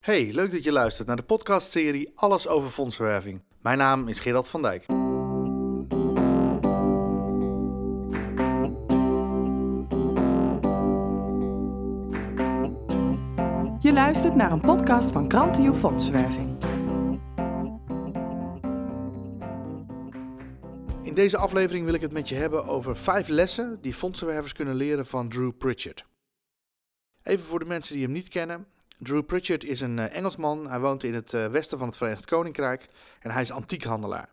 Hey, leuk dat je luistert naar de podcastserie Alles over fondsenwerving. Mijn naam is Gerald van Dijk. Je luistert naar een podcast van Krantio Fondsenwerving. In deze aflevering wil ik het met je hebben over vijf lessen die fondsenwervers kunnen leren van Drew Pritchard. Even voor de mensen die hem niet kennen. Drew Pritchard is een eh, Engelsman. Hij woont in het eh, westen van het Verenigd Koninkrijk en hij is antiekhandelaar.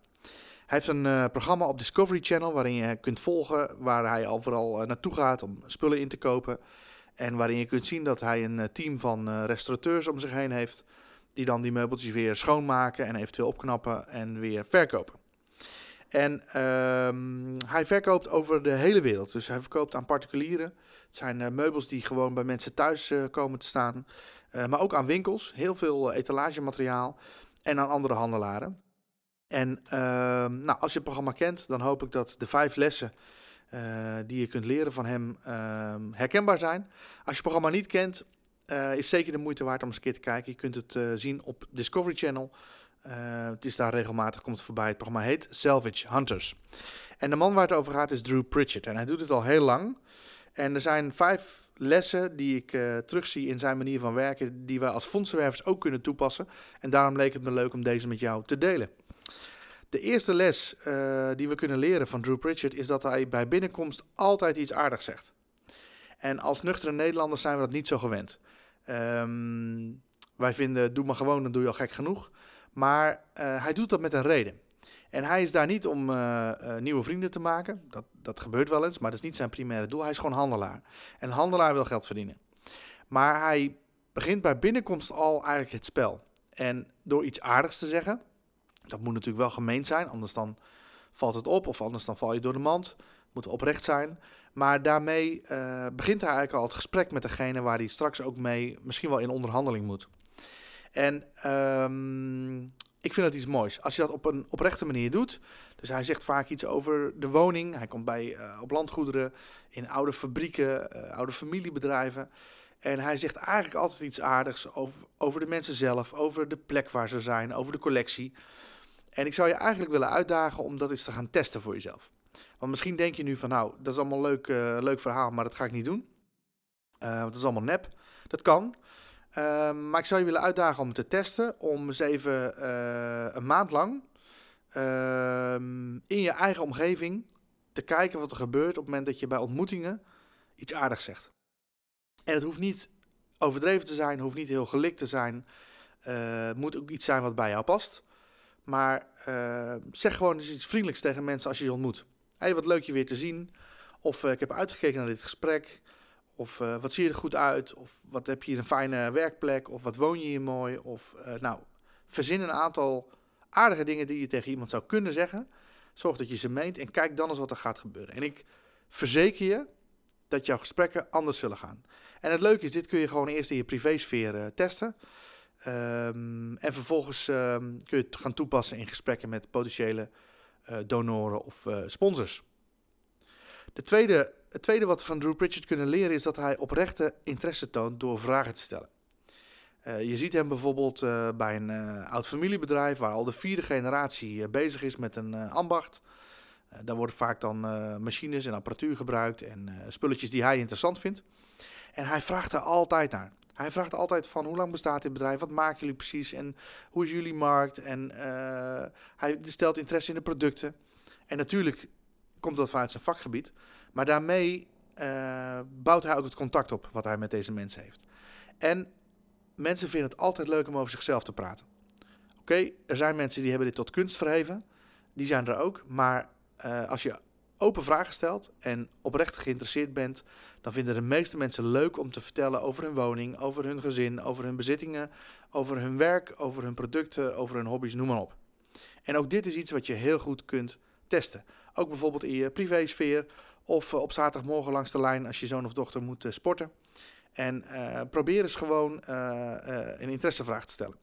Hij heeft een uh, programma op Discovery Channel waarin je kunt volgen waar hij overal naartoe gaat om spullen in te kopen. En waarin je kunt zien dat hij een team van restaurateurs om zich heen heeft. Die dan die meubeltjes weer schoonmaken en eventueel opknappen en weer verkopen. En um, hij verkoopt over de hele wereld. Dus hij verkoopt aan particulieren. Het zijn meubels die gewoon bij mensen thuis komen te staan. Uh, maar ook aan winkels. Heel veel etalagemateriaal. En aan andere handelaren. En ehm, nou, als je het programma kent, dan hoop ik dat de vijf lessen die je kunt leren van hem ehm, herkenbaar zijn. Als je het programma niet kent, is zeker de moeite waard om eens een keer te kijken. Je kunt het zien op Discovery Channel. Het is daar regelmatig, komt voorbij. Het programma heet Salvage Hunters. En de man waar het over gaat is Drew Pritchard. En hij doet het al heel lang. En er zijn vijf lessen die ik uh, terugzie in zijn manier van werken, die wij als fondsenwervers ook kunnen toepassen. En daarom leek het me leuk om deze met jou te delen. De eerste les uh, die we kunnen leren van Drew Pritchard is dat hij bij binnenkomst altijd iets aardigs zegt. En als nuchtere Nederlanders zijn we dat niet zo gewend. Um, wij vinden, doe maar gewoon, dan doe je al gek genoeg. Maar uh, hij doet dat met een reden. En hij is daar niet om uh, uh, nieuwe vrienden te maken. Dat, dat gebeurt wel eens, maar dat is niet zijn primaire doel. Hij is gewoon handelaar. En handelaar wil geld verdienen. Maar hij begint bij binnenkomst al eigenlijk het spel. En door iets aardigs te zeggen, dat moet natuurlijk wel gemeend zijn, anders dan valt het op of anders dan val je door de mand. Moet oprecht zijn. Maar daarmee uh, begint hij eigenlijk al het gesprek met degene waar hij straks ook mee misschien wel in onderhandeling moet. En um, ik vind dat iets moois. Als je dat op een oprechte manier doet. Dus hij zegt vaak iets over de woning. Hij komt bij, uh, op landgoederen, in oude fabrieken, uh, oude familiebedrijven. En hij zegt eigenlijk altijd iets aardigs over, over de mensen zelf, over de plek waar ze zijn, over de collectie. En ik zou je eigenlijk willen uitdagen om dat eens te gaan testen voor jezelf. Want misschien denk je nu van nou, dat is allemaal leuk, uh, leuk verhaal, maar dat ga ik niet doen. want dat is allemaal nep. Dat kan. Uh, maar ik zou je willen uitdagen om te testen. Om eens even uh, een maand lang uh, in je eigen omgeving te kijken wat er gebeurt op het moment dat je bij ontmoetingen iets aardigs zegt. En het hoeft niet overdreven te zijn, hoeft niet heel gelikt te zijn. Eh, het moet ook iets zijn wat bij jou past. Maar zeg gewoon eens iets vriendelijks tegen mensen als je ze ontmoet. Hey, wat leuk je weer te zien. Of ik heb uitgekeken naar dit gesprek. Of uh, wat zie je er goed uit? Of wat heb je een fijne werkplek? Of wat woon je hier mooi? Of uh, nou, verzin een aantal aardige dingen die je tegen iemand zou kunnen zeggen. Zorg dat je ze meent en kijk dan eens wat er gaat gebeuren. En ik verzeker je dat jouw gesprekken anders zullen gaan. En het leuke is, dit kun je gewoon eerst in je privésfeer uh, testen. Um, en vervolgens um, kun je het gaan toepassen in gesprekken met potentiële donoren of sponsors. De tweede het tweede wat we van Drew Pritchard kunnen leren is dat hij oprechte interesse toont door vragen te stellen. Uh, je ziet hem bijvoorbeeld uh, bij een uh, oud familiebedrijf waar al de vierde generatie bezig is met een ambacht. daar worden vaak dan machines en apparatuur gebruikt en spulletjes die hij interessant vindt. En hij vraagt er altijd naar. Hij vraagt altijd van hoe lang bestaat dit bedrijf, wat maken jullie precies en hoe is jullie markt. En hij stelt interesse in de producten. En natuurlijk komt dat vanuit zijn vakgebied. Maar daarmee uh, bouwt hij ook het contact op wat hij met deze mensen heeft. En mensen vinden het altijd leuk om over zichzelf te praten. Oké, er zijn mensen die hebben dit tot kunst verheven. Die zijn er ook. Maar uh, als je open vragen stelt en oprecht geïnteresseerd bent, dan vinden de meeste mensen leuk om te vertellen over hun woning, over hun gezin, over hun bezittingen, over hun werk, over hun producten, over hun hobby's, noem maar op. En ook dit is iets wat je heel goed kunt testen. Ook bijvoorbeeld in je privésfeer of uh, op zaterdagmorgen langs de lijn als je zoon of dochter moet uh, sporten. En uh, probeer eens gewoon een interessevraag te stellen.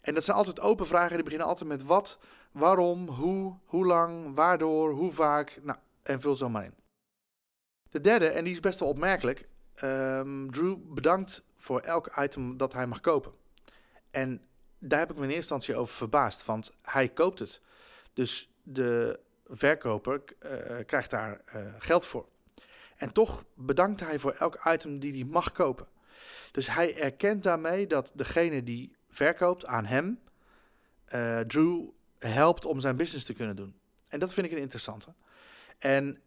En dat zijn altijd open vragen. Die beginnen altijd met wat, waarom, hoe, hoe lang, waardoor, hoe vaak. Nou, en vul zo maar in. De derde, en die is best wel opmerkelijk. Um, Drew bedankt voor elk item dat hij mag kopen. En daar heb ik me in eerste instantie over verbaasd, want hij koopt het. Dus de verkoper uh, krijgt daar uh, geld voor. En toch bedankt hij voor elk item die hij mag kopen. Dus hij erkent daarmee dat degene die verkoopt aan hem, uh, Drew helpt om zijn business te kunnen doen. En dat vind ik een interessante. En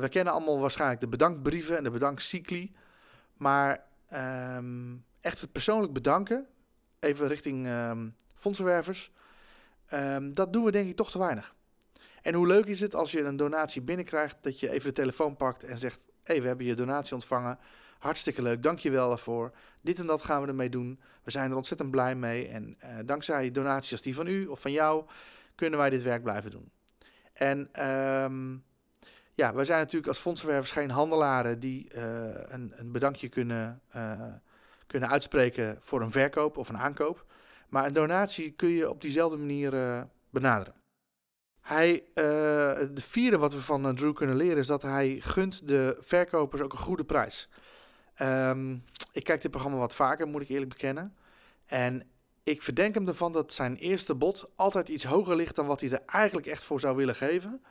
we kennen allemaal waarschijnlijk de bedankbrieven en de bedankcycli. Maar um, echt het persoonlijk bedanken, even richting um, fondsenwervers, um, dat doen we denk ik toch te weinig. En hoe leuk is het als je een donatie binnenkrijgt, dat je even de telefoon pakt en zegt: Hé, hey, we hebben je donatie ontvangen. Hartstikke leuk, dank je wel ervoor. Dit en dat gaan we ermee doen. We zijn er ontzettend blij mee. En uh, dankzij donaties als die van u of van jou, kunnen wij dit werk blijven doen. En um, ja, wij zijn natuurlijk als fondsenwervers geen handelaren die uh, een, een, bedankje kunnen, uh, kunnen uitspreken voor een verkoop of een aankoop. Maar een donatie kun je op diezelfde manier benaderen. Hij, de vierde wat we van Drew kunnen leren is dat hij gunt de verkopers ook een goede prijs. Um, ik kijk dit programma wat vaker, moet ik eerlijk bekennen. En ik verdenk hem ervan dat zijn eerste bod altijd iets hoger ligt dan wat hij er eigenlijk echt voor zou willen geven.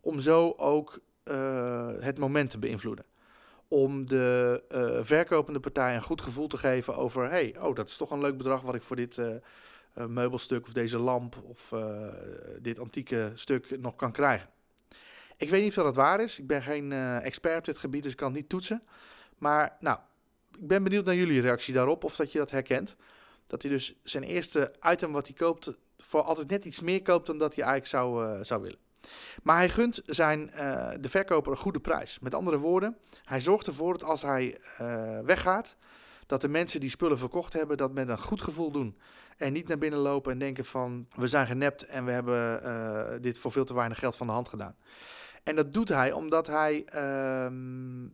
Om zo ook uh, het moment te beïnvloeden. Om de uh, verkopende partij een goed gevoel te geven over: hey, oh, dat is toch een leuk bedrag wat ik voor dit uh, meubelstuk of deze lamp of dit antieke stuk nog kan krijgen. Ik weet niet of dat waar is. Ik ben geen expert op dit gebied, dus ik kan het niet toetsen. Maar nou, ik ben benieuwd naar jullie reactie daarop, of dat je dat herkent. Dat hij dus zijn eerste item wat hij koopt, voor altijd net iets meer koopt dan dat hij eigenlijk zou, zou willen. Maar hij gunt zijn, de verkoper een goede prijs. Met andere woorden, hij zorgt ervoor dat als hij weggaat, dat de mensen die spullen verkocht hebben, dat met een goed gevoel doen. En niet naar binnen lopen en denken van, we zijn genept en we hebben uh, dit voor veel te weinig geld van de hand gedaan. En dat doet hij omdat hij ehm,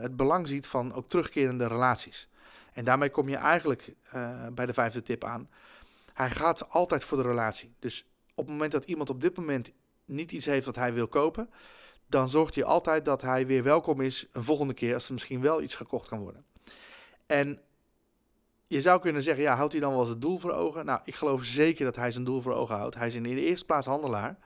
het belang ziet van ook terugkerende relaties. En daarmee kom je eigenlijk bij de vijfde tip aan. Hij gaat altijd voor de relatie. Dus op het moment dat iemand op dit moment niet iets heeft wat hij wil kopen, dan zorgt hij altijd dat hij weer welkom is een volgende keer als er misschien wel iets gekocht kan worden. En je zou kunnen zeggen, ja, houdt hij dan wel het doel voor ogen? Nou, ik geloof zeker dat hij zijn doel voor ogen houdt. Hij is in de eerste plaats handelaar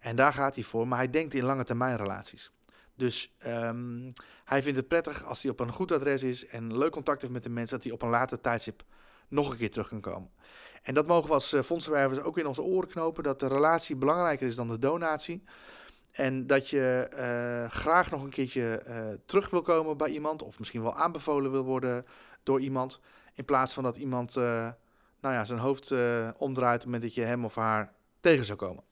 en daar gaat hij voor, maar hij denkt in lange termijn relaties. Dus um, hij vindt het prettig als hij op een goed adres is en leuk contact heeft met de mensen, dat hij op een later tijdstip nog een keer terug kan komen. En dat mogen we als uh, fondsenwervers ook in onze oren knopen, dat de relatie belangrijker is dan de donatie. En dat je uh, graag nog een keertje uh, terug wil komen bij iemand, of misschien wel aanbevolen wil worden door iemand, in plaats van dat iemand nou ja, zijn hoofd omdraait op het moment dat je hem of haar tegen zou komen.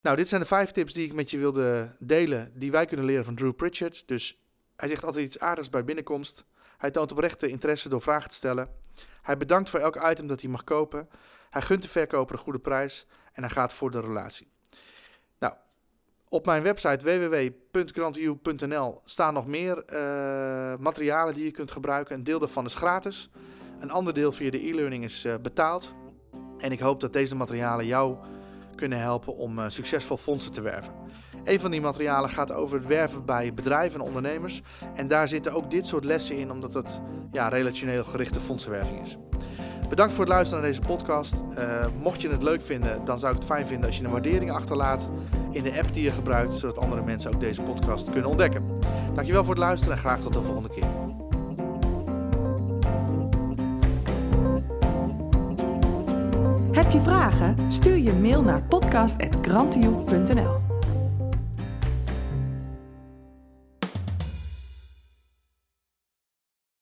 Nou, dit zijn de vijf tips die ik met je wilde delen, die wij kunnen leren van Drew Pritchard. Dus hij zegt altijd iets aardigs bij binnenkomst. Hij toont oprechte interesse door vragen te stellen. Hij bedankt voor elk item dat hij mag kopen. Hij gunt de verkoper een goede prijs en hij gaat voor de relatie. Op mijn website www.grantiu.nl staan nog meer uh, materialen die je kunt gebruiken. Een deel daarvan is gratis. Een ander deel via de e-learning is uh, betaald. En ik hoop dat deze materialen jou kunnen helpen om uh, succesvol fondsen te werven. Een van die materialen gaat over het werven bij bedrijven en ondernemers. En daar zitten ook dit soort lessen in, omdat het ja, relationeel gerichte fondsenwerving is. Bedankt voor het luisteren naar deze podcast. Uh, mocht je het leuk vinden, dan zou ik het fijn vinden als je een waardering achterlaat in de app die je gebruikt, zodat andere mensen ook deze podcast kunnen ontdekken. Dankjewel voor het luisteren en graag tot de volgende keer. Heb je vragen? Stuur je mail naar podcast.grantioe.nl